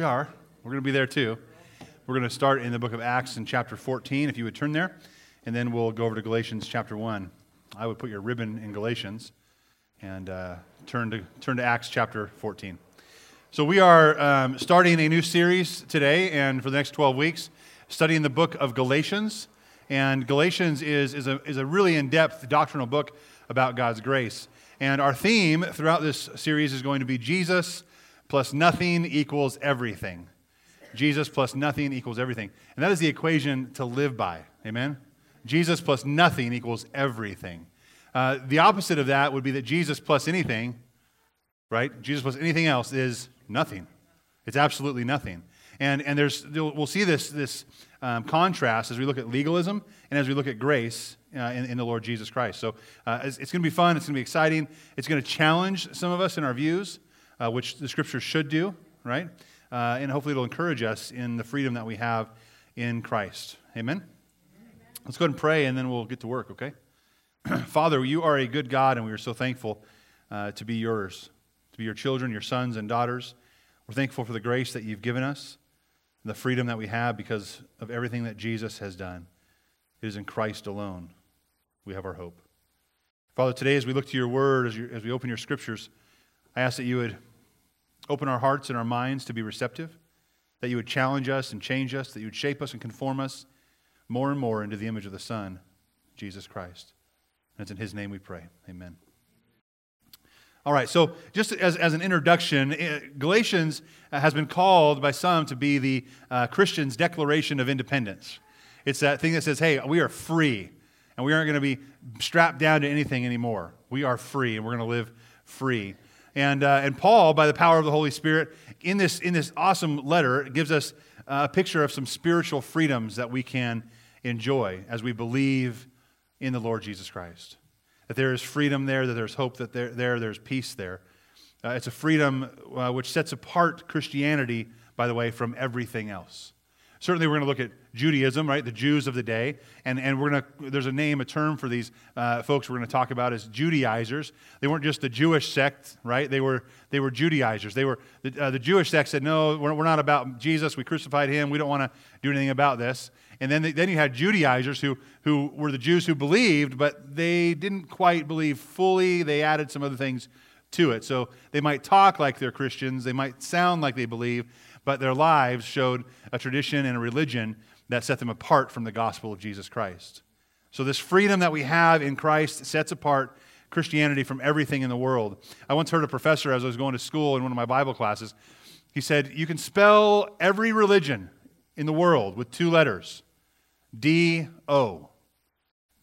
We are. We're going to be there too. We're going to start in the book of Acts in chapter 14, if you would turn there, and then we'll go over to Galatians chapter 1. I would put your ribbon in Galatians and uh, turn, to, turn to Acts chapter 14. So, we are um, starting a new series today and for the next 12 weeks, studying the book of Galatians. And Galatians is, is, a, is a really in depth doctrinal book about God's grace. And our theme throughout this series is going to be Jesus plus nothing equals everything. Jesus plus nothing equals everything. And that is the equation to live by. Amen? Jesus plus nothing equals everything. Uh, the opposite of that would be that Jesus plus anything, right? Jesus plus anything else is nothing. It's absolutely nothing. And, and there's, we'll see this, this um, contrast as we look at legalism and as we look at grace uh, in, in, the Lord Jesus Christ. So uh, it's, it's going to be fun. It's going to be exciting. It's going to challenge some of us in our views uh, which the scriptures should do, right? Uh, and hopefully it'll encourage us in the freedom that we have in Christ. Amen? Amen? Let's go ahead and pray and then we'll get to work, okay? Father, you are a good God and we are so thankful uh, to be yours, to be your children, your sons and daughters. We're thankful for the grace that you've given us, the freedom that we have because of everything that Jesus has done. It is in Christ alone we have our hope. Father, today as we look to your word, as, you, as we open your scriptures, I ask that you would Open our hearts and our minds to be receptive, that you would challenge us and change us, that you would shape us and conform us more and more into the image of the Son, Jesus Christ. And it's in His name we pray. Amen. All right, so just as, as an introduction, eh, Galatians has been called by some to be the uh, Christian's declaration of independence. It's that thing that says, hey, we are free, and we aren't going to be strapped down to anything anymore. We are free, and we're going to live free. And, uh, and Paul, by the power of the Holy Spirit, in this, in this awesome letter, gives us a picture of some spiritual freedoms that we can enjoy as we believe in the Lord Jesus Christ. That there is freedom there, that there's hope that there, there there's peace there. Uh, it's a freedom uh, which sets apart Christianity, by the way, from everything else. Certainly, we're going to look at Judaism, right? The Jews of the day. And, and we're going to, there's a name, a term for these uh, folks we're going to talk about as Judaizers. They weren't just the Jewish sect, right? They were, they were Judaizers. They were, the, uh, the Jewish sect said, no, we're, we're not about Jesus. We crucified him. We don't want to do anything about this. And then, then you had Judaizers who, who were the Jews who believed, but they didn't quite believe fully. They added some other things to it. So they might talk like they're Christians, they might sound like they believe, but their lives showed a tradition and a religion that set them apart from the gospel of Jesus Christ. So, this freedom that we have in Christ sets apart Christianity from everything in the world. I once heard a professor as I was going to school in one of my Bible classes. He said, You can spell every religion in the world with two letters D O.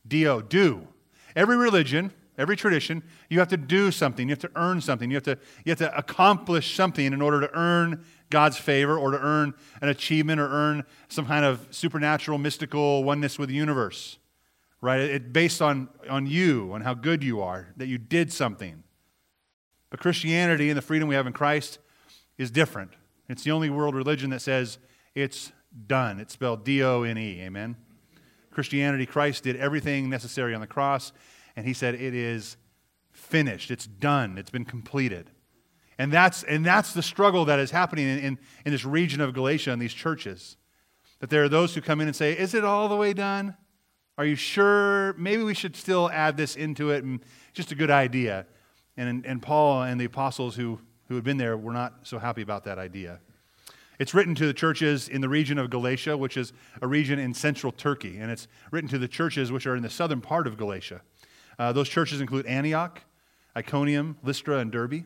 D O, do. Every religion, every tradition, you have to do something. You have to earn something. You have to, you have to accomplish something in order to earn God's favor or to earn an achievement or earn some kind of supernatural, mystical oneness with the universe. Right? It's based on, on you, on how good you are, that you did something. But Christianity and the freedom we have in Christ is different. It's the only world religion that says it's done. It's spelled D O N E. Amen? Christianity, Christ did everything necessary on the cross, and he said, It is finished. It's done. It's been completed. And that's, and that's the struggle that is happening in, in, in this region of Galatia and these churches. That there are those who come in and say, Is it all the way done? Are you sure? Maybe we should still add this into it and just a good idea. And, and Paul and the apostles who, who had been there were not so happy about that idea. It's written to the churches in the region of Galatia, which is a region in central Turkey. And it's written to the churches which are in the southern part of Galatia. Uh, those churches include Antioch, Iconium, Lystra, and Derbe.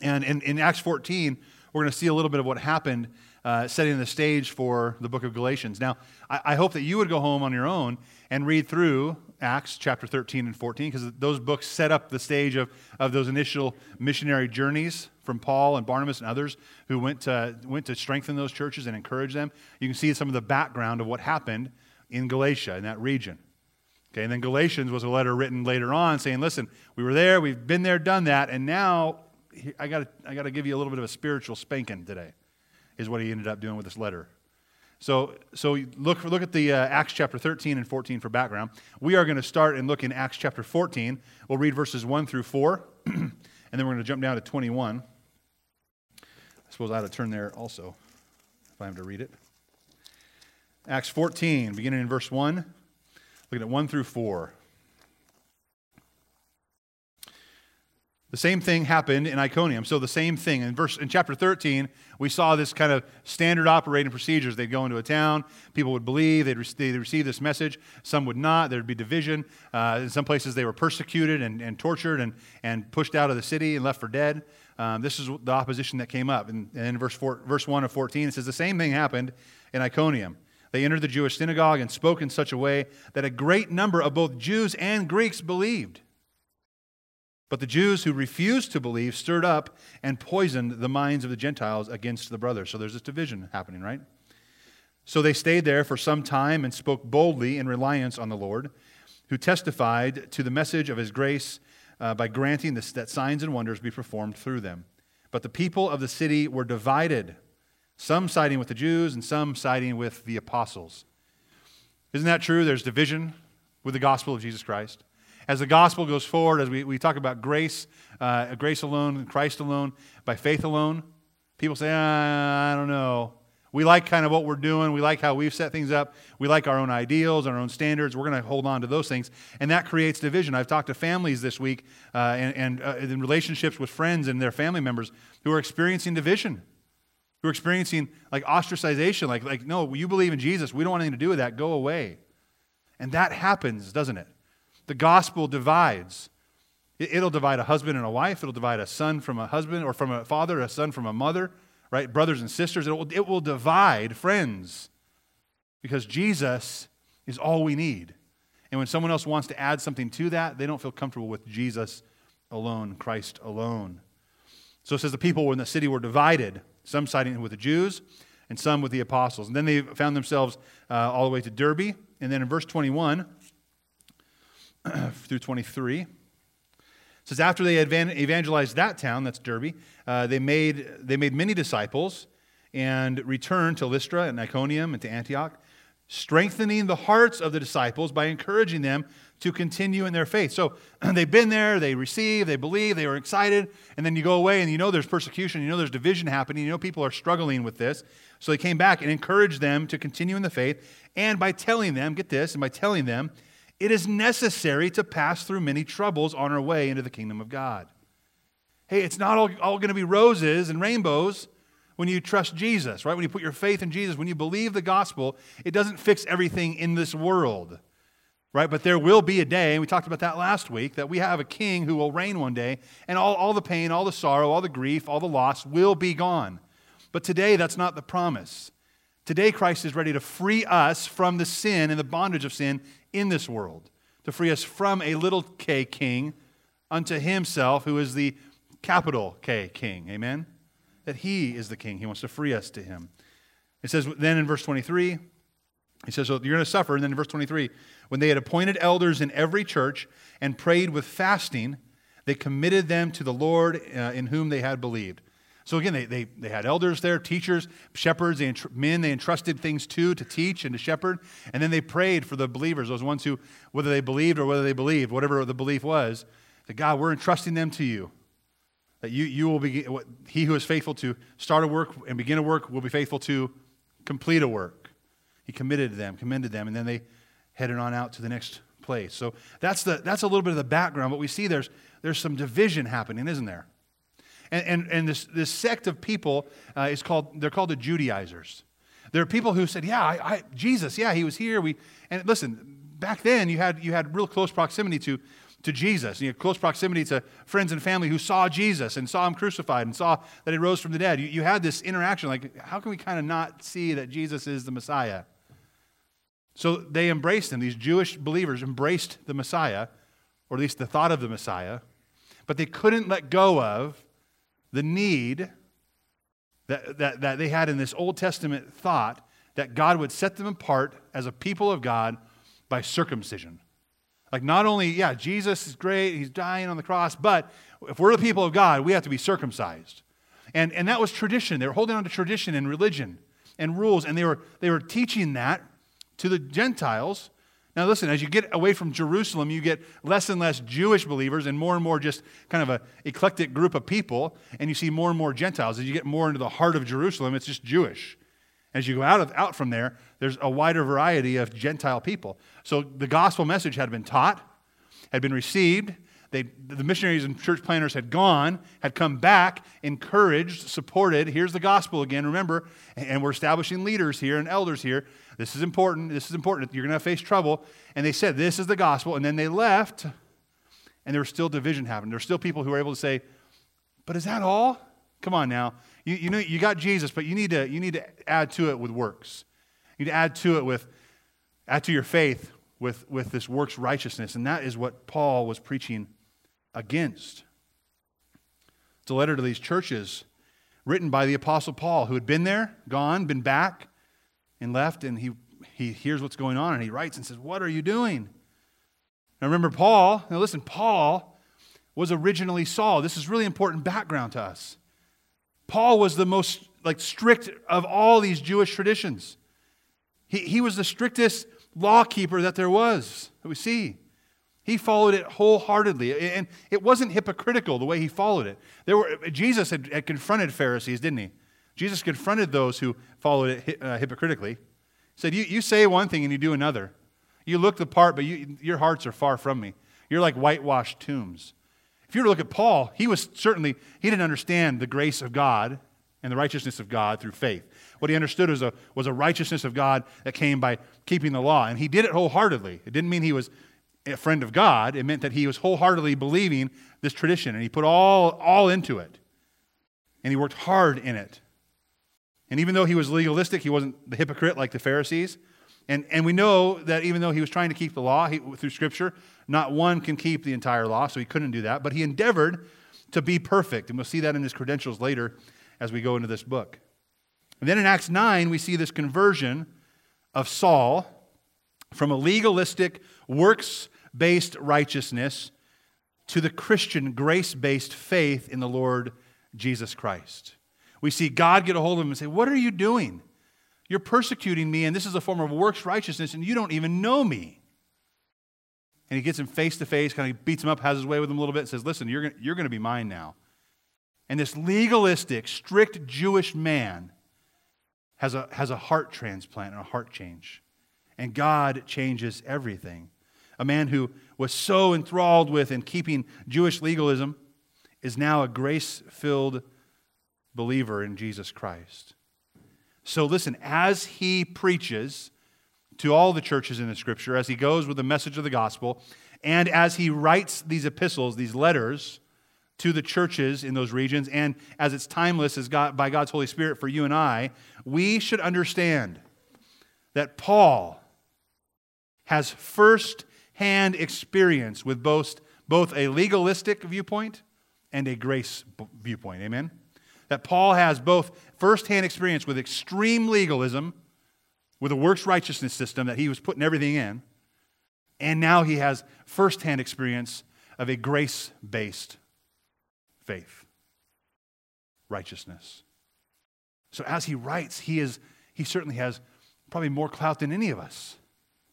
And in, in Acts 14, we're going to see a little bit of what happened, uh, setting the stage for the book of Galatians. Now, I, I, hope that you would go home on your own and read through Acts chapter 13 and 14, because those books set up the stage of, of those initial missionary journeys from Paul and Barnabas and others who went to, went to strengthen those churches and encourage them. You can see some of the background of what happened in Galatia, in that region. Okay, and then Galatians was a letter written later on saying, listen, we were there, we've been there, done that, and now I got I got to give you a little bit of a spiritual spanking today, is what he ended up doing with this letter. So, so look, look at the uh, Acts chapter 13 and 14 for background. We are going to start and look in Acts chapter 14. We'll read verses 1 through 4, and then we're going to jump down to 21. I suppose I ought to turn there also if I have to read it. Acts 14, beginning in verse 1, looking at 1 through 4. The same thing happened in Iconium. So the same thing in verse in chapter 13, we saw this kind of standard operating procedures. They'd go into a town, people would believe, they'd, re- they'd receive this message. Some would not. There'd be division. Uh, in some places, they were persecuted and, and tortured and, and pushed out of the city and left for dead. Um, this is the opposition that came up. And, and in verse, four, verse 1 of 14, it says, The same thing happened in Iconium. They entered the Jewish synagogue and spoke in such a way that a great number of both Jews and Greeks believed. But the Jews who refused to believe stirred up and poisoned the minds of the Gentiles against the brothers. So there's this division happening, right? So they stayed there for some time and spoke boldly in reliance on the Lord, who testified to the message of his grace uh, by granting this, that signs and wonders be performed through them. But the people of the city were divided, some siding with the Jews and some siding with the apostles. Isn't that true? There's division with the gospel of Jesus Christ as the gospel goes forward, as we, we talk about grace, uh, grace alone, Christ alone, by faith alone, people say, ah, I don't know. We like kind of what we're doing. We like how we've set things up. We like our own ideals, our own standards. We're going to hold on to those things. And that creates division. I've talked to families this week uh, and, and uh, in relationships with friends and their family members who are experiencing division, who are experiencing like ostracization, like, like no, you believe in Jesus. We don't want anything to do with that. Go away. And that happens, doesn't it? The gospel divides. It'll divide a husband and a wife. It'll divide a son from a husband or from a father, a son from a mother, right? Brothers and sisters. It will, it will divide friends because Jesus is all we need. And when someone else wants to add something to that, they don't feel comfortable with Jesus alone, Christ alone. So it says the people in the city were divided, some siding with the Jews and some with the apostles. And then they found themselves uh, all the way to Derbe. And then in verse 21, through 23. It says, after they evangelized that town, that's Derbe, uh, they, made, they made many disciples and returned to Lystra and Iconium and to Antioch, strengthening the hearts of the disciples by encouraging them to continue in their faith. So they've been there, they receive, they believe, they were excited, and then you go away and you know there's persecution, you know there's division happening, you know people are struggling with this. So they came back and encouraged them to continue in the faith, and by telling them, get this, and by telling them it is necessary to pass through many troubles on our way into the kingdom of God. Hey, it's not all, all going to be roses and rainbows when you trust Jesus, right? When you put your faith in Jesus, when you believe the gospel, it doesn't fix everything in this world, right? But there will be a day, and we talked about that last week, that we have a king who will reign one day, and all, all the pain, all the sorrow, all the grief, all the loss will be gone. But today, that's not the promise. Today, Christ is ready to free us from the sin and the bondage of sin in this world, to free us from a little k king unto himself, who is the capital K king. Amen? That he is the king. He wants to free us to him. It says then in verse 23, he says, So you're going to suffer. And then in verse 23, when they had appointed elders in every church and prayed with fasting, they committed them to the Lord uh, in whom they had believed. So again, they, they, they had elders there, teachers, shepherds, they men they entrusted things to to teach and to shepherd. And then they prayed for the believers, those ones who, whether they believed or whether they believed, whatever the belief was, that God, we're entrusting them to you. That you, you will be, he who is faithful to start a work and begin a work will be faithful to complete a work. He committed them, commended them, and then they headed on out to the next place. So that's, the, that's a little bit of the background, but we see there's, there's some division happening, isn't there? And, and, and this, this sect of people uh, is called, they're called the Judaizers. There are people who said, yeah, I, I, Jesus, yeah, he was here. We, and listen, back then you had, you had real close proximity to, to Jesus. You had close proximity to friends and family who saw Jesus and saw him crucified and saw that he rose from the dead. You, you had this interaction like, how can we kind of not see that Jesus is the Messiah? So they embraced him. These Jewish believers embraced the Messiah, or at least the thought of the Messiah, but they couldn't let go of the need that, that, that they had in this Old Testament thought that God would set them apart as a people of God by circumcision. Like, not only, yeah, Jesus is great, he's dying on the cross, but if we're the people of God, we have to be circumcised. And, and that was tradition. They were holding on to tradition and religion and rules, and they were, they were teaching that to the Gentiles. Now, listen, as you get away from Jerusalem, you get less and less Jewish believers and more and more just kind of an eclectic group of people, and you see more and more Gentiles. As you get more into the heart of Jerusalem, it's just Jewish. As you go out, of, out from there, there's a wider variety of Gentile people. So the gospel message had been taught, had been received. They, the missionaries and church planters had gone, had come back, encouraged, supported. Here's the gospel again, remember, and we're establishing leaders here and elders here this is important. This is important. You're going to face trouble. And they said, This is the gospel. And then they left, and there was still division happening. There were still people who were able to say, But is that all? Come on now. You, you know you got Jesus, but you need to you need to add to it with works. You need to add to it with add to your faith with, with this works righteousness. And that is what Paul was preaching against. It's a letter to these churches written by the Apostle Paul, who had been there, gone, been back, and left, and he, he hears what's going on, and he writes and says, What are you doing? Now remember, Paul, now listen, Paul was originally Saul. This is really important background to us. Paul was the most like strict of all these Jewish traditions. He, he was the strictest law keeper that there was, that we see. He followed it wholeheartedly. And it wasn't hypocritical the way he followed it. There were, Jesus had, had confronted Pharisees, didn't he? Jesus confronted those who followed it uh, hypocritically. He said, you, you say one thing and you do another. You look the part, but you, your hearts are far from me. You're like whitewashed tombs. If you were to look at Paul, he was certainly, he didn't understand the grace of God and the righteousness of God through faith. What he understood was a, was a righteousness of God that came by keeping the law. And he did it wholeheartedly. It didn't mean he was a friend of God, it meant that he was wholeheartedly believing this tradition and he put all, all into it. And he worked hard in it. And even though he was legalistic, he wasn't the hypocrite like the Pharisees. And, and we know that even though he was trying to keep the law he, through Scripture, not one can keep the entire law, so he couldn't do that. But he endeavored to be perfect. And we'll see that in his credentials later as we go into this book. And then in Acts 9, we see this conversion of Saul from a legalistic, works based righteousness to the Christian, grace based faith in the Lord Jesus Christ. We see God get a hold of him and say, What are you doing? You're persecuting me, and this is a form of works righteousness, and you don't even know me. And he gets him face to face, kind of beats him up, has his way with him a little bit, and says, Listen, you're, you're going to be mine now. And this legalistic, strict Jewish man has a, has a heart transplant and a heart change. And God changes everything. A man who was so enthralled with and keeping Jewish legalism is now a grace filled believer in Jesus Christ. So listen, as he preaches to all the churches in the scripture, as he goes with the message of the gospel, and as he writes these epistles, these letters to the churches in those regions, and as it's timeless as God, by God's Holy Spirit for you and I, we should understand that Paul has first hand experience with both, both a legalistic viewpoint and a grace viewpoint. Amen? that Paul has both firsthand experience with extreme legalism, with a works righteousness system that he was putting everything in, and now he has firsthand experience of a grace based faith, righteousness. So as he writes, he, is, he certainly has probably more clout than any of us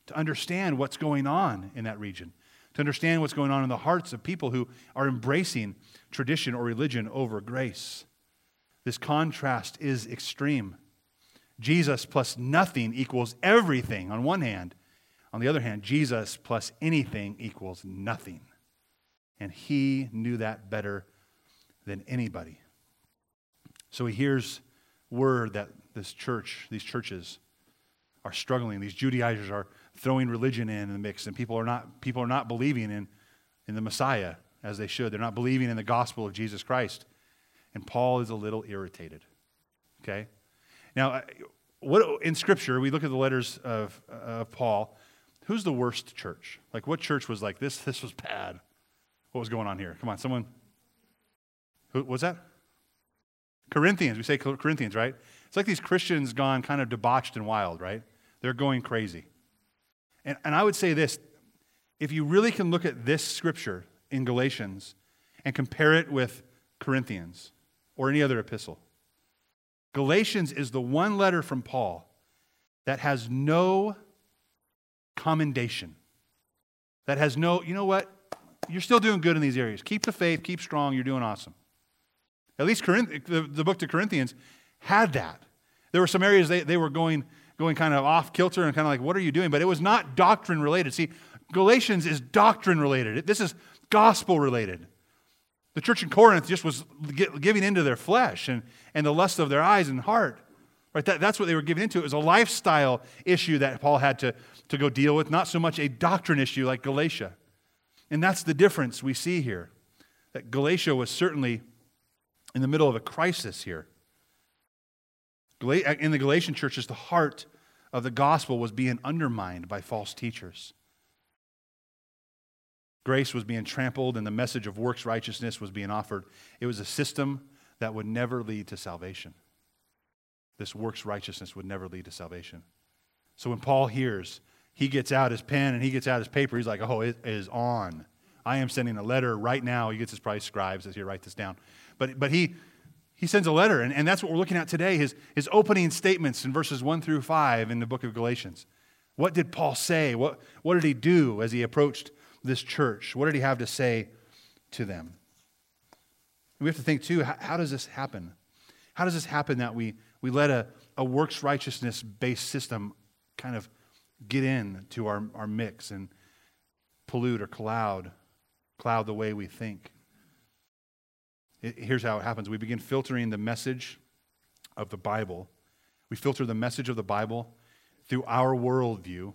to understand what's going on in that region, to understand what's going on in the hearts of people who are embracing tradition or religion over grace. This contrast is extreme. Jesus plus nothing equals everything on one hand. On the other hand, Jesus plus anything equals nothing. And he knew that better than anybody. So he hears word that this church, these churches, are struggling. These Judaizers are throwing religion in the mix, and people are not, people are not believing in, in the Messiah as they should. They're not believing in the gospel of Jesus Christ. And Paul is a little irritated. Okay? Now, what, in Scripture, we look at the letters of, of Paul. Who's the worst church? Like, what church was like, this, this was bad? What was going on here? Come on, someone. Who was that? Corinthians. We say Corinthians, right? It's like these Christians gone kind of debauched and wild, right? They're going crazy. And, and I would say this if you really can look at this scripture in Galatians and compare it with Corinthians, or any other epistle. Galatians is the one letter from Paul that has no commendation. That has no, you know what? You're still doing good in these areas. Keep the faith, keep strong, you're doing awesome. At least Corinth, the, the book to Corinthians had that. There were some areas they, they were going, going kind of off kilter and kind of like, what are you doing? But it was not doctrine related. See, Galatians is doctrine related. This is gospel related. The church in Corinth just was giving into their flesh and, and the lust of their eyes and heart. Right? That, that's what they were giving into. It was a lifestyle issue that Paul had to, to go deal with, not so much a doctrine issue like Galatia. And that's the difference we see here. That Galatia was certainly in the middle of a crisis here. In the Galatian churches, the heart of the gospel was being undermined by false teachers. Grace was being trampled, and the message of works righteousness was being offered. It was a system that would never lead to salvation. This works righteousness would never lead to salvation. So when Paul hears, he gets out his pen and he gets out his paper, he's like, oh, it is on. I am sending a letter right now. He gets his probably scribes as he write this down. But, but he, he sends a letter, and, and that's what we're looking at today his, his opening statements in verses 1 through 5 in the book of Galatians. What did Paul say? What, what did he do as he approached this church? What did he have to say to them? we have to think, too, how, how does this happen? How does this happen that we, we let a, a works righteousness based system kind of get in to our, our mix and pollute or cloud, cloud the way we think? Here's how it happens we begin filtering the message of the Bible. We filter the message of the Bible through our worldview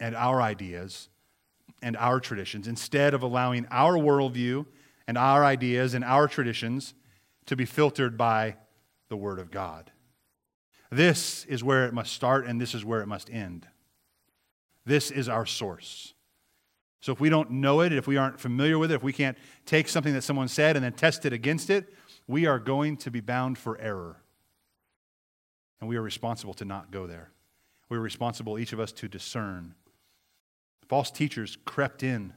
and our ideas and our traditions instead of allowing our worldview and our ideas and our traditions to be filtered by the Word of God. This is where it must start, and this is where it must end. This is our source. So if we don't know it, if we aren't familiar with it, if we can't take something that someone said and then test it against it, we are going to be bound for error. And we are responsible to not go there. We are responsible, each of us, to discern. False teachers crept in,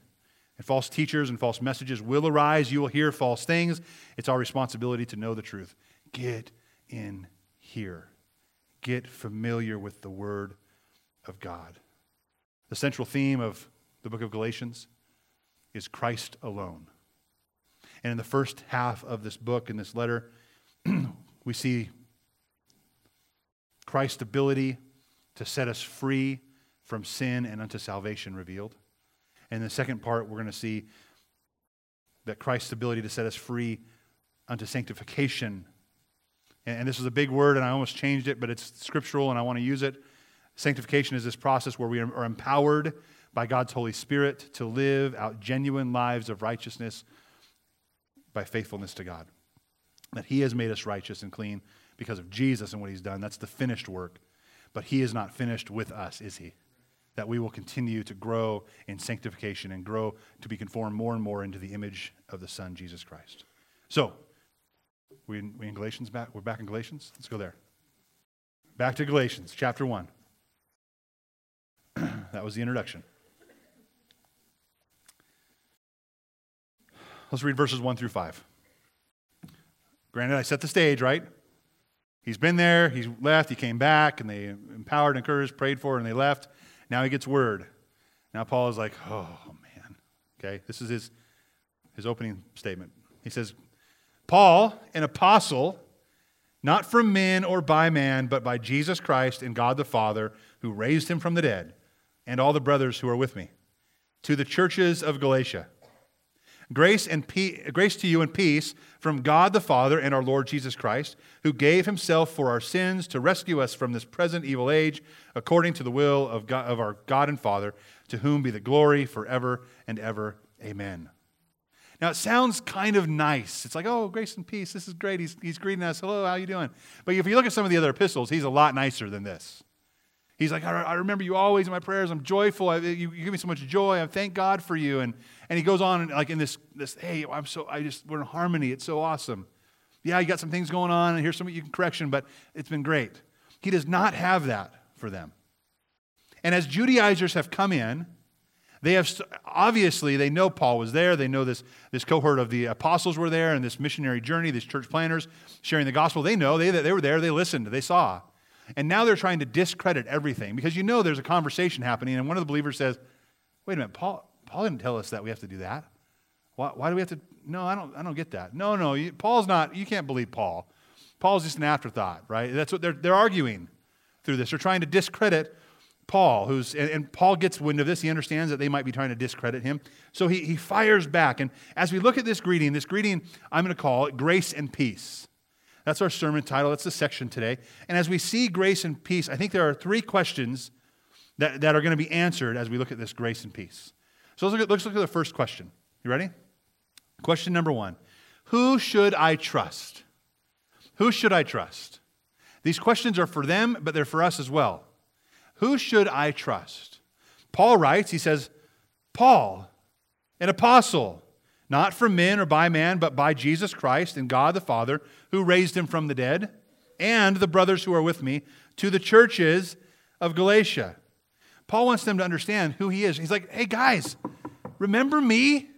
and false teachers and false messages will arise. You will hear false things. It's our responsibility to know the truth. Get in here. Get familiar with the Word of God. The central theme of the book of Galatians is Christ alone. And in the first half of this book, in this letter, we see Christ's ability to set us free from sin and unto salvation revealed. And the second part, we're going to see that Christ's ability to set us free unto sanctification and this is a big word, and I almost changed it, but it's scriptural, and I want to use it. Sanctification is this process where we are empowered by God's Holy Spirit to live out genuine lives of righteousness by faithfulness to God. That He has made us righteous and clean because of Jesus and what He's done. That's the finished work. But He is not finished with us, is He? That we will continue to grow in sanctification and grow to be conformed more and more into the image of the Son, Jesus Christ. So, we in, we in Galatians back? We're back in Galatians? Let's go there. Back to Galatians, chapter 1. that was the introduction. Let's read verses 1 through 5. Granted, I set the stage, right? He's been there, he's left, he came back, and they empowered, encouraged, prayed for, and they left. Now he gets word. Now Paul is like, oh, man. Okay, this is his, his opening statement. He says, Paul, an apostle, not from men or by man, but by Jesus Christ and God the Father, who raised him from the dead, and all the brothers who are with me, to the churches of Galatia. Grace, and pe- grace to you and peace from God the Father and our Lord Jesus Christ, who gave himself for our sins to rescue us from this present evil age, according to the will of, God, of our God and Father, to whom be the glory forever and ever. Amen. Now, it sounds kind of nice. It's like, oh, grace and peace. This is great. He's, he's greeting us. Hello, how you doing? But if you look at some of the other epistles, he's a lot nicer than this. He's like, I, I remember you always in my prayers. I'm joyful. I, you, you, give me so much joy. I thank God for you. And, and he goes on and like in this, this, hey, I'm so, I just, we're in harmony. It's so awesome. Yeah, you got some things going on, and here's some you can correction, but it's been great. He does not have that for them. And as Judaizers have come in, they have obviously they know Paul was there. They know this, this cohort of the apostles were there and this missionary journey, these church planners sharing the gospel. They know they, they were there, they listened, they saw. And now they're trying to discredit everything because you know there's a conversation happening, and one of the believers says, Wait a minute, Paul, Paul didn't tell us that we have to do that. Why, why do we have to? No, I don't, I don't get that. No, no, you, Paul's not, you can't believe Paul. Paul's just an afterthought, right? That's what they're, they're arguing through this. They're trying to discredit Paul, who's, and, and, Paul gets wind of this. He understands that they might be trying to discredit him. So he, he fires back. And as we look at this greeting, this greeting, I'm going to call it grace and peace. That's our sermon title. That's the section today. And as we see grace and peace, I think there are three questions that, that are going to be answered as we look at this grace and peace. So let's look at, let's look at the first question. You ready? Question number one Who should I trust? Who should I trust? These questions are for them, but they're for us as well. Who should I trust? Paul writes, he says, Paul, an apostle, not from men or by man, but by Jesus Christ and God the Father, who raised him from the dead, and the brothers who are with me, to the churches of Galatia. Paul wants them to understand who he is. He's like, hey guys, remember me?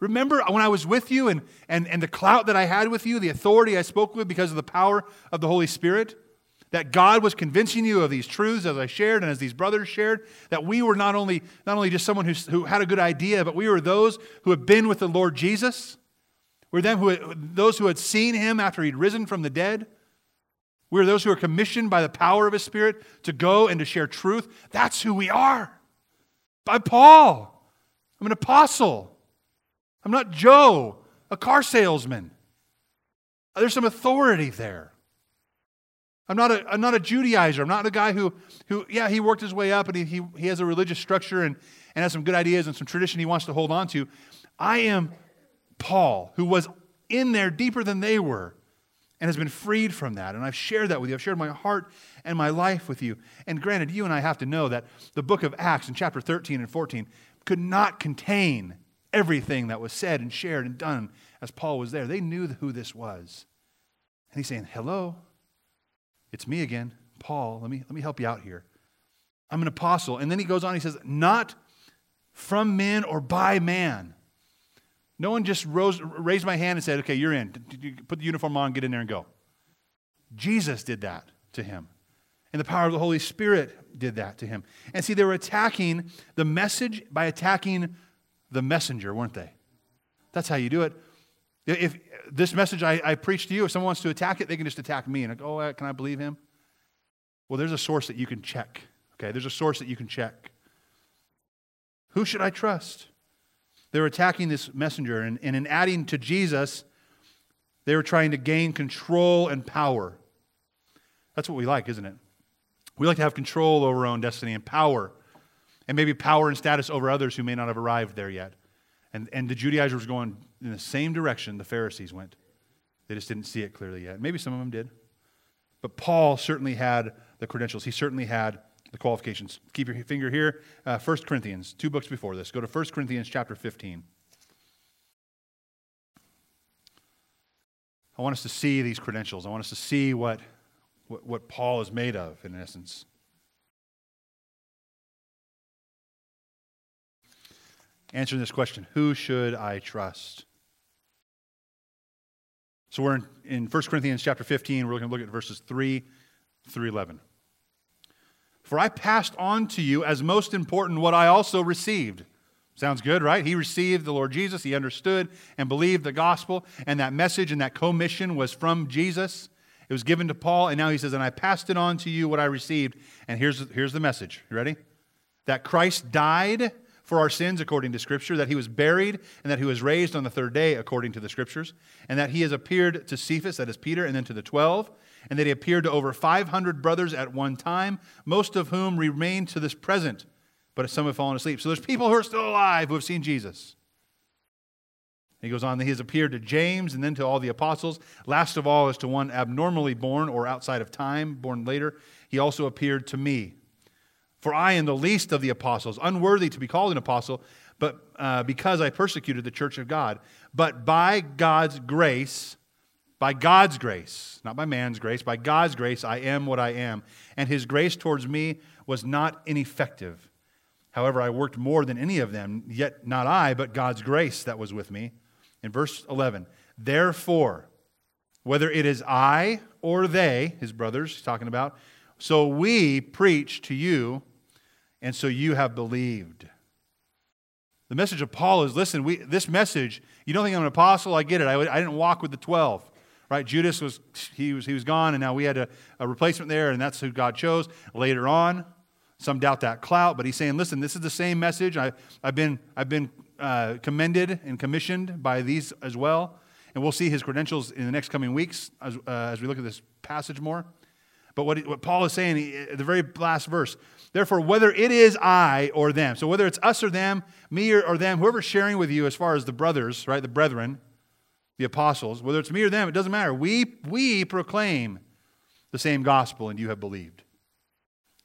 Remember when I was with you and, and, and the clout that I had with you, the authority I spoke with because of the power of the Holy Spirit? That God was convincing you of these truths as I shared and as these brothers shared, that we were not only, not only just someone who, who had a good idea, but we were those who had been with the Lord Jesus. We're them who, those who had seen him after he'd risen from the dead. We are those who are commissioned by the power of his Spirit to go and to share truth. That's who we are. By Paul. I'm an apostle. I'm not Joe, a car salesman. There's some authority there. I'm not a, I'm not a Judaizer. I'm not a guy who, who yeah, he worked his way up and he, he, he has a religious structure and, and has some good ideas and some tradition he wants to hold on to. I am Paul, who was in there deeper than they were and has been freed from that. And I've shared that with you. I've shared my heart and my life with you. And granted, you and I have to know that the book of Acts in chapter 13 and 14 could not contain everything that was said and shared and done as Paul was there. They knew who this was. And he's saying, Hello, it's me again, Paul. Let me, let me help you out here. I'm an apostle. And then he goes on, he says, Not from men or by man. No one just rose, raised my hand and said, Okay, you're in. Put the uniform on, get in there and go. Jesus did that to him. And the power of the Holy Spirit did that to him. And see, they were attacking the message by attacking the messenger, weren't they? That's how you do it. If this message I, I preach to you, if someone wants to attack it, they can just attack me and go, oh, uh, can I believe him? Well, there's a source that you can check. Okay, there's a source that you can check. Who should I trust? They're attacking this messenger, and, and in adding to Jesus, they were trying to gain control and power. That's what we like, isn't it? We like to have control over our own destiny and power and maybe power and status over others who may not have arrived there yet. And, and the Judaizers going in the same direction the Pharisees went. They just didn't see it clearly yet. Maybe some of them did. But Paul certainly had the credentials, he certainly had the qualifications. Keep your finger here. Uh, 1 Corinthians, two books before this. Go to 1 Corinthians chapter 15. I want us to see these credentials. I want us to see what, what, what Paul is made of, in essence. Answering this question Who should I trust? So we're in, in 1 Corinthians chapter 15. We're going to look at verses 3 through 11. For I passed on to you as most important what I also received. Sounds good, right? He received the Lord Jesus. He understood and believed the gospel, and that message and that commission was from Jesus. It was given to Paul, and now he says, And I passed it on to you what I received. And here's, here's the message. You ready? That Christ died for our sins according to Scripture, that he was buried, and that he was raised on the third day according to the Scriptures, and that he has appeared to Cephas, that is Peter, and then to the twelve, and that he appeared to over 500 brothers at one time, most of whom remain to this present, but some have fallen asleep. So there's people who are still alive who have seen Jesus. He goes on, that he has appeared to James and then to all the apostles. Last of all, as to one abnormally born or outside of time, born later, he also appeared to me. For I am the least of the apostles, unworthy to be called an apostle, but uh, because I persecuted the church of God. But by God's grace, by God's grace, not by man's grace, by God's grace, I am what I am. And his grace towards me was not ineffective. However, I worked more than any of them, yet not I, but God's grace that was with me. In verse 11, therefore, whether it is I or they, his brothers, he's talking about, so we preach to you, and so you have believed. The message of Paul is listen, we, this message, you don't think I'm an apostle? I get it. I, I didn't walk with the 12. Right? Judas was he, was, he was gone, and now we had a, a replacement there, and that's who God chose. Later on, some doubt that clout, but he's saying, listen, this is the same message. I, have been, I've been uh, commended and commissioned by these as well. And we'll see his credentials in the next coming weeks as, uh, as we look at this passage more. But what, what Paul is saying, the very last verse, therefore, whether it is I or them, so whether it's us or them, me or, or them, whoever's sharing with you as far as the brothers, right, the brethren, the apostles, whether it's me or them, it doesn't matter. We, we proclaim the same gospel and you have believed.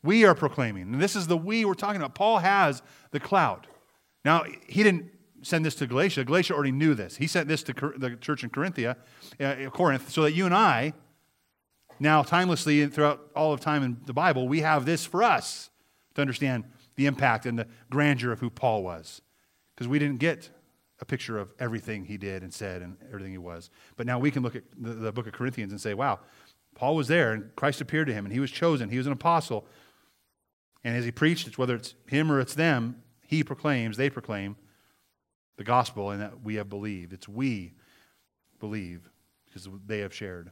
We are proclaiming. And this is the we we're talking about. Paul has the cloud. Now, he didn't send this to Galatia. Galatia already knew this. He sent this to the church in Corinthia, uh, Corinth, so that you and I, now timelessly throughout all of time in the Bible, we have this for us to understand the impact and the grandeur of who Paul was. Because we didn't get a picture of everything he did and said and everything he was. But now we can look at the, the book of Corinthians and say, wow, Paul was there and Christ appeared to him and he was chosen. He was an apostle. And as he preached, it's whether it's him or it's them, he proclaims, they proclaim the gospel and that we have believed. It's we believe because they have shared.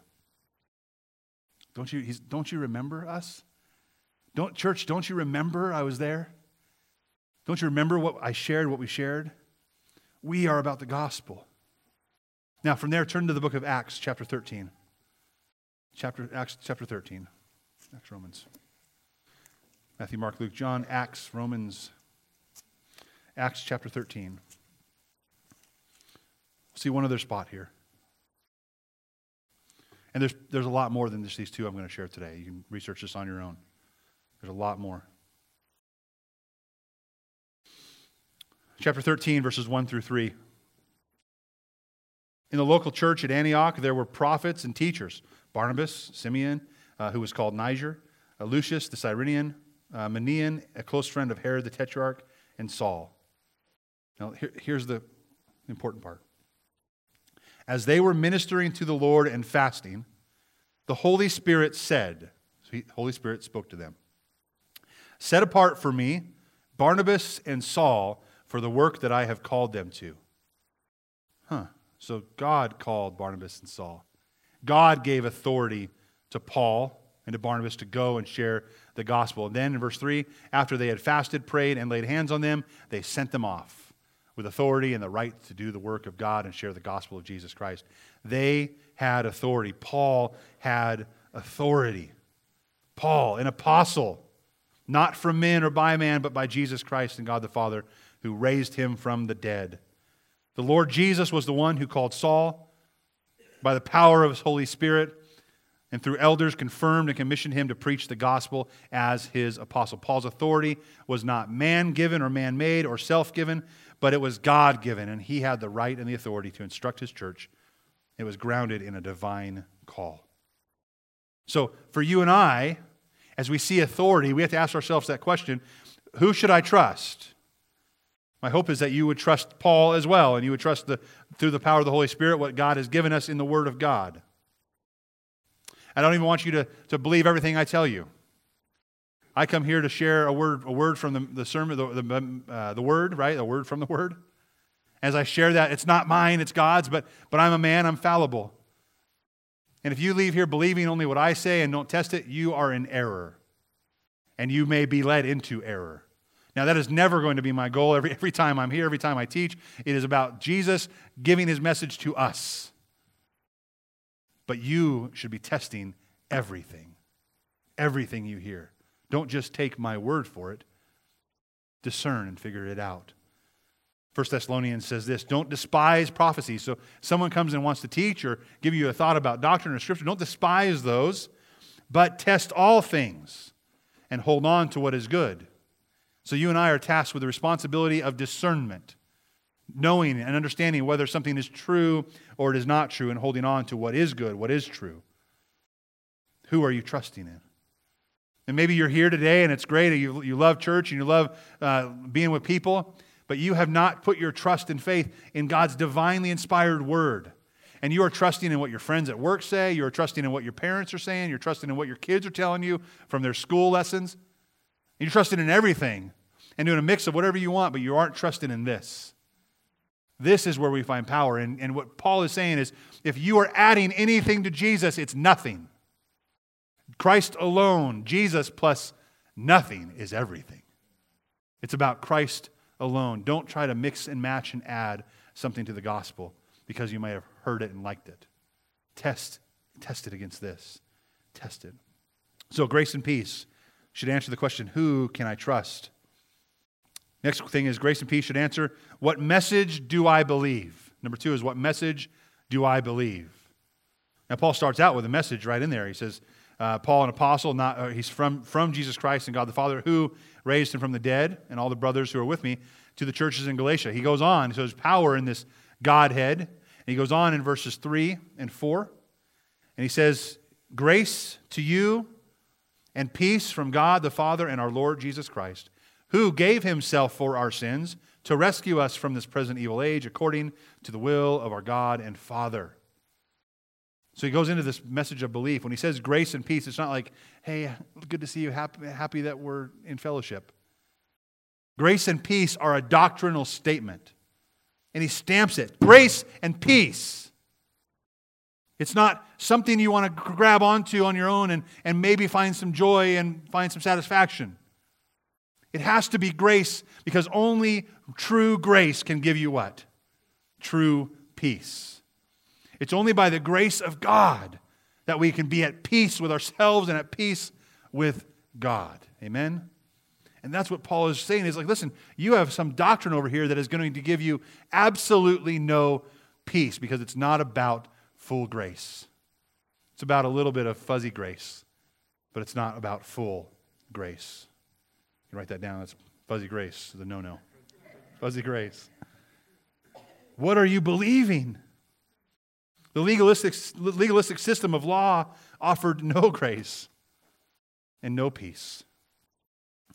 Don't you, don't you remember us? Don't, church, don't you remember I was there? Don't you remember what I shared, what we shared? We are about the gospel. Now, from there, turn to the book of Acts, chapter 13. Chapter, Acts chapter 13. Acts, Romans. Matthew, Mark, Luke, John, Acts, Romans, Acts chapter 13. See one other spot here. And there's, there's a lot more than just these two I'm going to share today. You can research this on your own. There's a lot more. Chapter 13, verses 1 through 3. In the local church at Antioch, there were prophets and teachers Barnabas, Simeon, uh, who was called Niger, uh, Lucius the Cyrenian, uh, Manaen, a close friend of Herod the Tetrarch, and Saul. Now, here, here's the important part. As they were ministering to the Lord and fasting, the Holy Spirit said, so Holy Spirit spoke to them, Set apart for me Barnabas and Saul for the work that I have called them to. Huh. So God called Barnabas and Saul. God gave authority to Paul and to Barnabas to go and share the gospel. And then in verse 3, after they had fasted, prayed, and laid hands on them, they sent them off with authority and the right to do the work of God and share the gospel of Jesus Christ. They had authority. Paul had authority. Paul, an apostle, not from men or by man, but by Jesus Christ and God the Father, who raised him from the dead. The Lord Jesus was the one who called Saul by the power of his Holy Spirit and through elders confirmed and commissioned him to preach the gospel as his apostle. Paul's authority was not man given or man made or self given, but it was God given, and he had the right and the authority to instruct his church. It was grounded in a divine call. So, for you and I, as we see authority, we have to ask ourselves that question who should I trust? My hope is that you would trust Paul as well, and you would trust the, through the power of the Holy Spirit what God has given us in the Word of God. I don't even want you to, to believe everything I tell you. I come here to share a word, a word from the, the sermon, the, the, uh, the word, right? A word from the word. As I share that, it's not mine, it's God's, but, but I'm a man, I'm fallible. And if you leave here believing only what I say and don't test it, you are in error. And you may be led into error. Now, that is never going to be my goal every, every time I'm here, every time I teach. It is about Jesus giving his message to us. But you should be testing everything, everything you hear. Don't just take my word for it, discern and figure it out. First Thessalonians says this don't despise prophecy. So, someone comes and wants to teach or give you a thought about doctrine or scripture, don't despise those, but test all things and hold on to what is good. So, you and I are tasked with the responsibility of discernment knowing and understanding whether something is true or it is not true and holding on to what is good, what is true. Who are you trusting in? And maybe you're here today and it's great, you, you love church and you love uh, being with people, but you have not put your trust and faith in God's divinely inspired word. and you are trusting in what your friends at work say, you are trusting in what your parents are saying, you're trusting in what your kids are telling you from their school lessons, you're trusting in everything and doing a mix of whatever you want, but you aren't trusting in this. This is where we find power. And, and what Paul is saying is if you are adding anything to Jesus, it's nothing. Christ alone, Jesus plus nothing is everything. It's about Christ alone. Don't try to mix and match and add something to the gospel because you might have heard it and liked it. Test, test it against this. Test it. So, grace and peace should answer the question who can I trust? Next thing is grace and peace should answer what message do I believe? Number two is what message do I believe? Now, Paul starts out with a message right in there. He says, uh, Paul, an apostle, not, uh, he's from, from Jesus Christ and God the Father, who raised him from the dead, and all the brothers who are with me, to the churches in Galatia. He goes on, so there's power in this Godhead. And he goes on in verses 3 and 4, and he says, Grace to you and peace from God the Father and our Lord Jesus Christ, who gave himself for our sins to rescue us from this present evil age according to the will of our God and Father so he goes into this message of belief. When he says grace and peace, it's not like, hey, good to see you, happy, that we're in fellowship. Grace and peace are a doctrinal statement. And he stamps it grace and peace. It's not something you want to grab onto on your own and, and maybe find some joy and find some satisfaction. It has to be grace because only true grace can give you what? True peace. It's only by the grace of God that we can be at peace with ourselves and at peace with God. Amen? And that's what Paul is saying is like, listen, you have some doctrine over here that is going to give you absolutely no peace because it's not about full grace. It's about a little bit of fuzzy grace, but it's not about full grace. You write that down. That's fuzzy grace, the no no. Fuzzy grace. What are you believing? The legalistic, legalistic system of law offered no grace and no peace.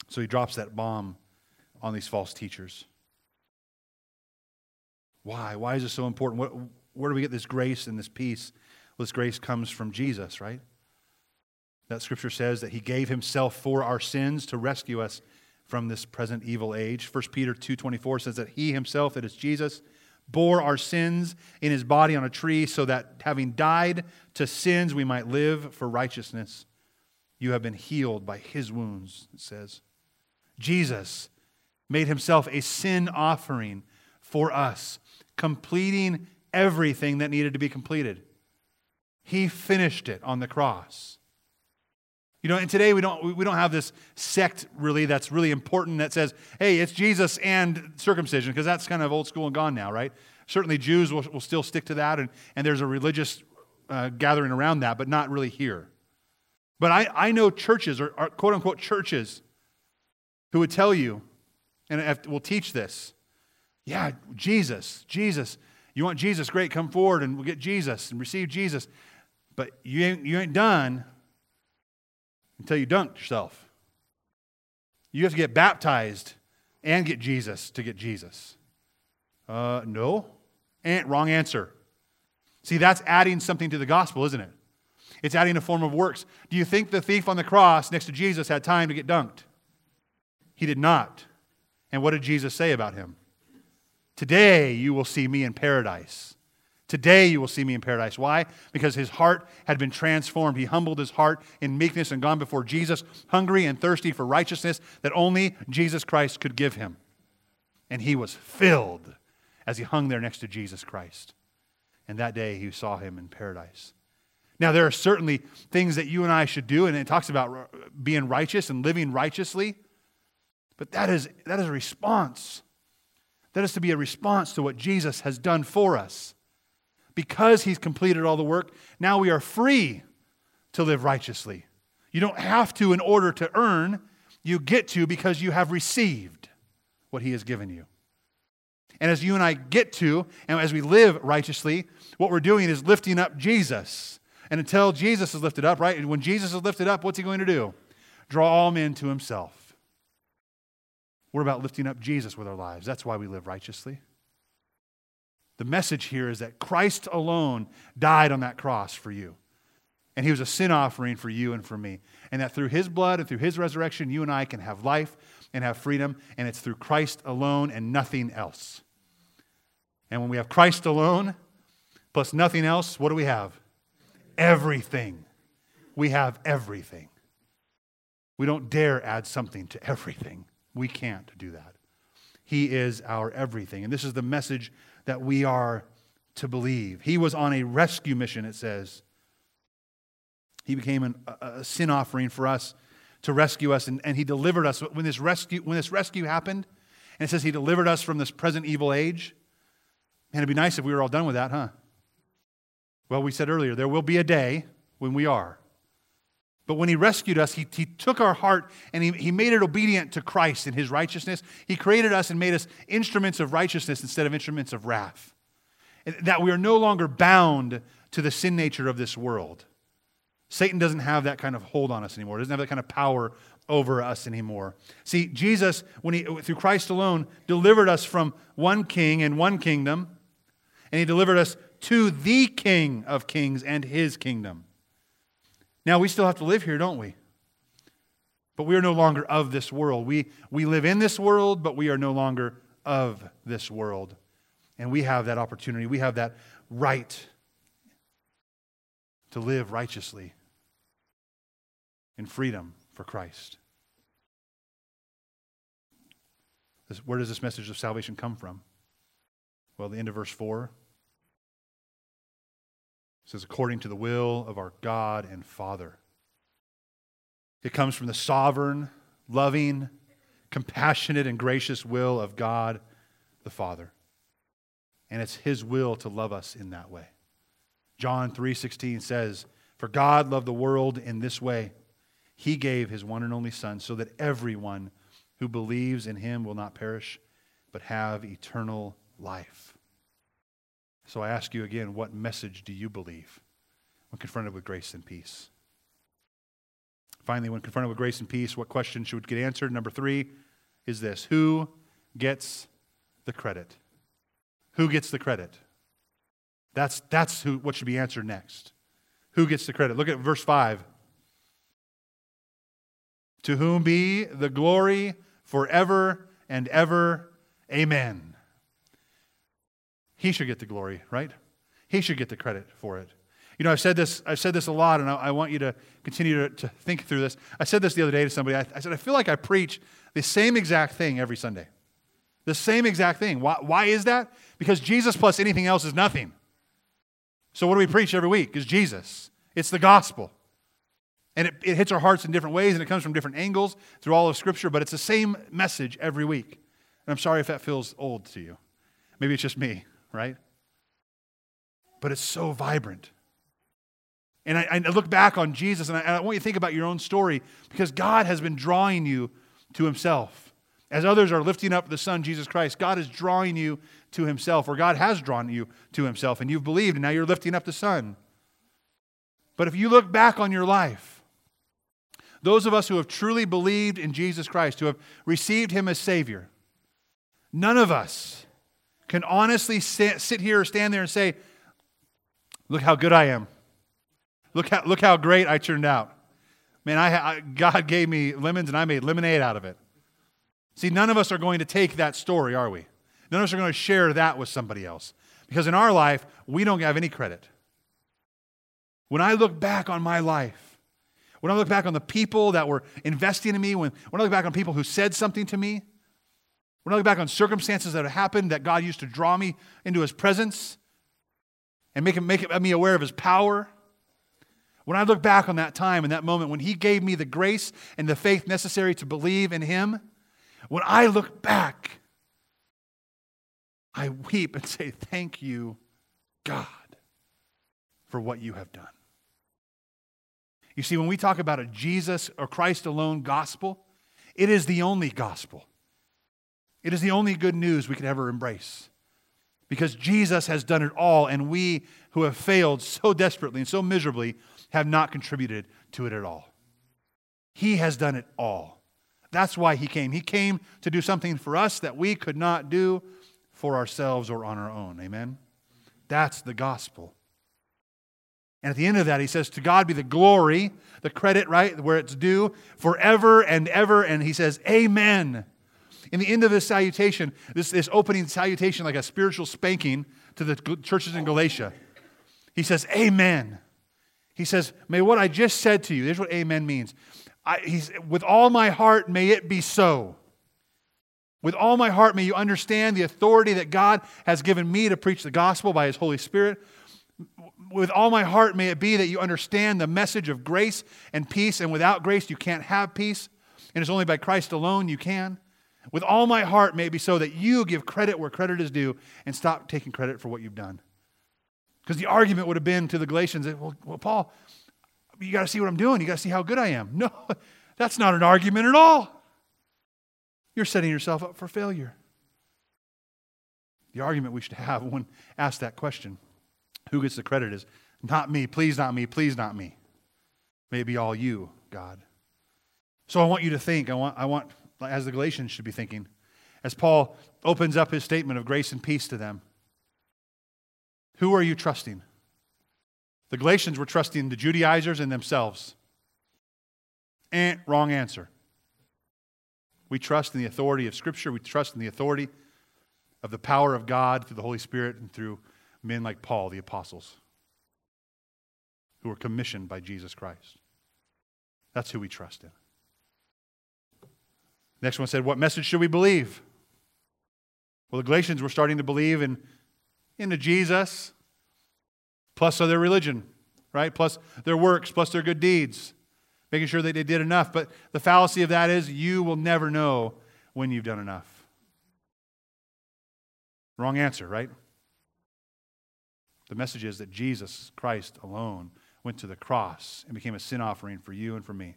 So he drops that bomb on these false teachers. Why? Why is this so important? Where do we get this grace and this peace? Well, this grace comes from Jesus, right? That scripture says that he gave himself for our sins to rescue us from this present evil age. 1 Peter 2:24 says that he himself, that is Jesus, bore our sins in his body on a tree, so that having died to sins, we might live for righteousness. You have been healed by his wounds, it says. Jesus made himself a sin offering for us, completing everything that needed to be completed. He finished it on the cross. You know, and today we don't, we don't have this sect really that's really important that says, hey, it's Jesus and circumcision, because that's kind of old school and gone now, right? Certainly Jews will, will still stick to that, and, and there's a religious uh, gathering around that, but not really here. But I, I know churches, or, or quote unquote churches, who would tell you, and will teach this yeah, Jesus, Jesus. You want Jesus? Great, come forward and we'll get Jesus and receive Jesus. But you ain't, you ain't done until you dunk yourself. You have to get baptized and get Jesus to get Jesus. Uh, no. And, wrong answer. See, that's adding something to the gospel, isn't it? It's adding a form of works. Do you think the thief on the cross next to Jesus had time to get dunked? He did not. And what did Jesus say about him? Today you will see me in paradise. Today you will see me in paradise. Why? Because his heart had been transformed. He humbled his heart in meekness and gone before Jesus, hungry and thirsty for righteousness that only Jesus Christ could give him. And he was filled as he hung there next to Jesus Christ. And that day he saw him in paradise. Now, there are certainly things that you and I should do, and it talks about being righteous and living righteously. But that is, that is a response. That is to be a response to what Jesus has done for us because he's completed all the work, now we are free to live righteously. You don't have to in order to earn, you get to because you have received what he has given you. And as you and I get to, and as we live righteously, what we're doing is lifting up Jesus. And until Jesus is lifted up, right? And when Jesus is lifted up, what's he going to do? Draw all men to himself. We're about lifting up Jesus with our lives. That's why we live righteously. The message here is that Christ alone died on that cross for you. And he was a sin offering for you and for me. And that through his blood and through his resurrection, you and I can have life and have freedom. And it's through Christ alone and nothing else. And when we have Christ alone plus nothing else, what do we have? Everything. We have everything. We don't dare add something to everything. We can't do that. He is our everything. And this is the message that we are to believe. He was on a rescue mission, it says. He became an, a, a, sin offering for us to rescue us, and, and He delivered us. When this, rescue, when this rescue happened, and it says He delivered us from this present evil age, and it'd be nice if we were all done with that, huh? Well, we said earlier, there will be a day when we are. But when he rescued us, he, he took our heart and he, he made it obedient to Christ in his righteousness. He created us and made us instruments of righteousness instead of instruments of wrath. That we are no longer bound to the sin nature of this world. Satan doesn't have that kind of hold on us anymore, doesn't have that kind of power over us anymore. See, Jesus, when he, through Christ alone, delivered us from one king and one kingdom, and he delivered us to the King of kings and his kingdom. Now, we still have to live here, don't we? But we are no longer of this world. We, we live in this world, but we are no longer of this world. And we have that opportunity. We have that right to live righteously in freedom for Christ. This, where does this message of salvation come from? Well, the end of verse 4 it says, according to the will of our God and Father. It comes from the sovereign, loving, compassionate, and gracious will of God the Father. And it's his will to love us in that way. John 3:16 says, "For God loved the world in this way. He gave his one and only son so that everyone who believes in him will not perish but have eternal life." So I ask you again, what message do you believe when confronted with grace and peace? Finally, when confronted with grace and peace, what question should get answered? Number three is this Who gets the credit? Who gets the credit? That's, that's who, what should be answered next. Who gets the credit? Look at verse 5. To whom be the glory forever and ever. Amen. He should get the glory, right? He should get the credit for it. You know, I've said this, I've said this a lot, and I, I want you to continue to, to, think through this. I said this the other day to somebody. I, I, said, I feel like I preach the same exact thing every Sunday. The same exact thing. Why, why is that? Because Jesus plus anything else is nothing. So, what do we preach every week? Is Jesus. It's the gospel. And it, it hits our hearts in different ways, and it comes from different angles through all of Scripture, but it's the same message every week. And I'm sorry if that feels old to you. Maybe it's just me right? But it's so vibrant. And I, I look back on Jesus and I, I want you to think about your own story because God has been drawing you to Himself. As others are lifting up the Son, Jesus Christ, God is drawing you to Himself, or God has drawn you to Himself, and you've believed, and now you're lifting up the Son. But if you look back on your life, those of us who have truly believed in Jesus Christ, who have received Him as Savior, none of us can honestly sit here or stand there and say, Look how good I am. Look how, look how great I turned out. Man, I, I, God gave me lemons and I made lemonade out of it. See, none of us are going to take that story, are we? None of us are going to share that with somebody else. Because in our life, we don't have any credit. When I look back on my life, when I look back on the people that were investing in me, when, when I look back on people who said something to me, when I look back on circumstances that have happened that God used to draw me into his presence and make, him, make me aware of his power, when I look back on that time and that moment when he gave me the grace and the faith necessary to believe in him, when I look back, I weep and say, Thank you, God, for what you have done. You see, when we talk about a Jesus or Christ alone gospel, it is the only gospel. It is the only good news we could ever embrace. Because Jesus has done it all, and we who have failed so desperately and so miserably have not contributed to it at all. He has done it all. That's why he came. He came to do something for us that we could not do for ourselves or on our own. Amen? That's the gospel. And at the end of that, he says, To God be the glory, the credit, right, where it's due, forever and ever. And he says, Amen. In the end of this salutation, this, this opening salutation, like a spiritual spanking to the churches in Galatia, he says, Amen. He says, May what I just said to you, here's what amen means. I, he's, with all my heart, may it be so. With all my heart, may you understand the authority that God has given me to preach the gospel by his Holy Spirit. With all my heart, may it be that you understand the message of grace and peace, and without grace, you can't have peace. And it's only by Christ alone you can. With all my heart, maybe so that you give credit where credit is due and stop taking credit for what you've done. Because the argument would have been to the Galatians, well, well Paul, you got to see what I'm doing. You got to see how good I am. No, that's not an argument at all. You're setting yourself up for failure. The argument we should have when asked that question, who gets the credit, is not me, please not me, please not me. May it be all you, God. So I want you to think, I want, I want, as the Galatians should be thinking, as Paul opens up his statement of grace and peace to them. Who are you trusting? The Galatians were trusting the Judaizers and themselves. Eh, wrong answer. We trust in the authority of Scripture. We trust in the authority of the power of God through the Holy Spirit and through men like Paul, the apostles, who were commissioned by Jesus Christ. That's who we trust in. Next one said, What message should we believe? Well, the Galatians were starting to believe in, into Jesus, plus their religion, right? Plus their works, plus their good deeds, making sure that they did enough. But the fallacy of that is you will never know when you've done enough. Wrong answer, right? The message is that Jesus Christ alone went to the cross and became a sin offering for you and for me.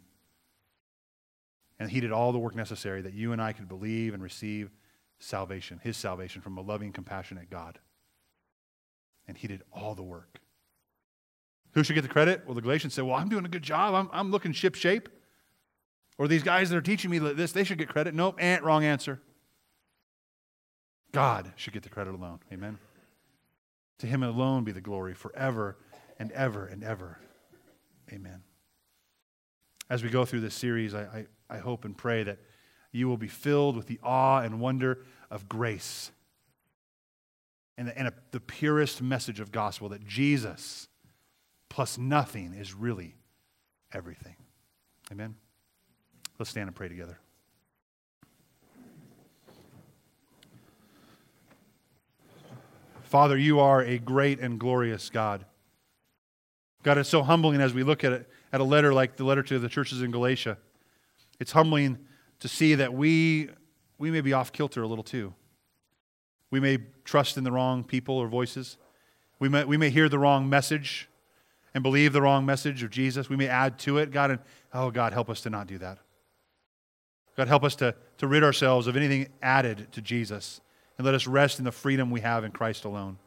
And he did all the work necessary that you and I could believe and receive salvation, his salvation from a loving, compassionate God. And he did all the work. Who should get the credit? Well, the Galatians say, Well, I'm doing a good job. I'm, I'm looking ship shape. Or these guys that are teaching me this, they should get credit. Nope, eh, wrong answer. God should get the credit alone. Amen. To him alone be the glory forever and ever and ever. Amen. As we go through this series, I, I, I hope and pray that you will be filled with the awe and wonder of grace and, the, and a, the purest message of gospel that Jesus plus nothing is really everything. Amen? Let's stand and pray together. Father, you are a great and glorious God. God, it's so humbling as we look at, it, at a letter like the letter to the churches in Galatia. It's humbling to see that we, we may be off kilter a little too. We may trust in the wrong people or voices. We may, we may hear the wrong message and believe the wrong message of Jesus. We may add to it. God, and oh, God, help us to not do that. God, help us to, to rid ourselves of anything added to Jesus and let us rest in the freedom we have in Christ alone.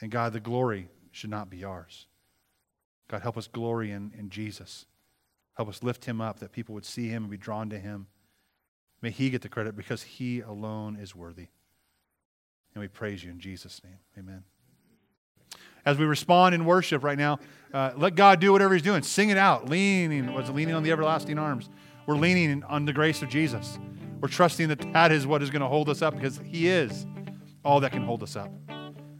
And God, the glory should not be ours. God, help us glory in, in Jesus. Help us lift him up that people would see him and be drawn to him. May he get the credit because he alone is worthy. And we praise you in Jesus' name. Amen as we respond in worship right now, uh, let God do whatever He's doing. Sing it out. Leaning, was leaning on the everlasting arms. We're leaning on the grace of Jesus. We're trusting that that is what is going to hold us up because He is all that can hold us up.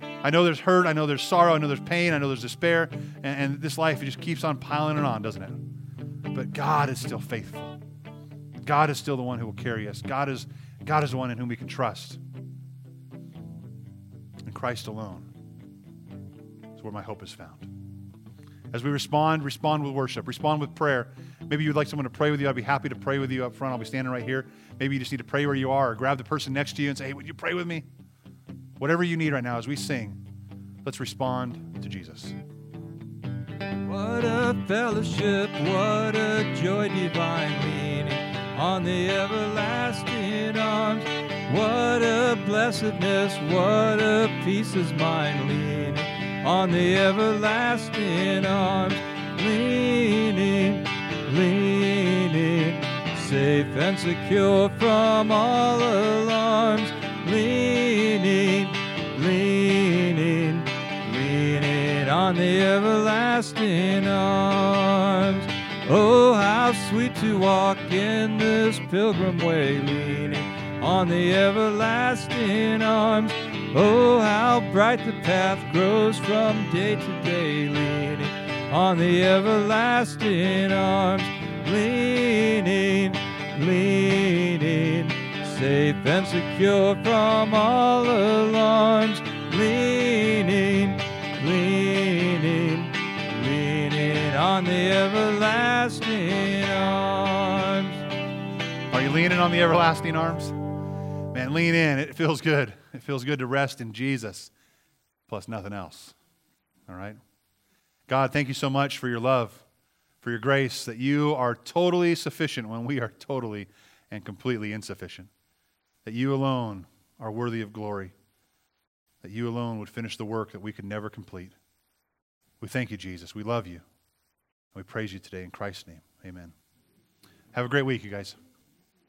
I know there's hurt. I know there's sorrow. I know there's pain. I know there's despair. And, and this life just keeps on piling it on, doesn't it? But God is still faithful. God is still the one who will carry us. God is, God is the one in whom we can trust. And Christ alone is where my hope is found. As we respond, respond with worship, respond with prayer. Maybe you'd like someone to pray with you. I'd be happy to pray with you up front. I'll be standing right here. Maybe you just need to pray where you are or grab the person next to you and say, hey, would you pray with me? Whatever you need right now as we sing, let's respond to Jesus. What a fellowship, what a joy divine leaning on the everlasting arms. What a blessedness, what a peace is mine leaning on the everlasting arms, leaning, leaning, safe and secure from all alarms, leaning, on the everlasting arms. Oh, how sweet to walk in this pilgrim way, leaning on the everlasting arms. Oh, how bright the path grows from day to day, leaning on the everlasting arms, leaning, leaning, safe and secure from all alarms, leaning, on the everlasting arms. Are you leaning on the everlasting arms? Man, lean in. It feels good. It feels good to rest in Jesus, plus nothing else. All right? God, thank you so much for your love, for your grace, that you are totally sufficient when we are totally and completely insufficient. That you alone are worthy of glory. That you alone would finish the work that we could never complete. We thank you, Jesus. We love you. We praise you today in Christ's name. Amen. Have a great week, you guys.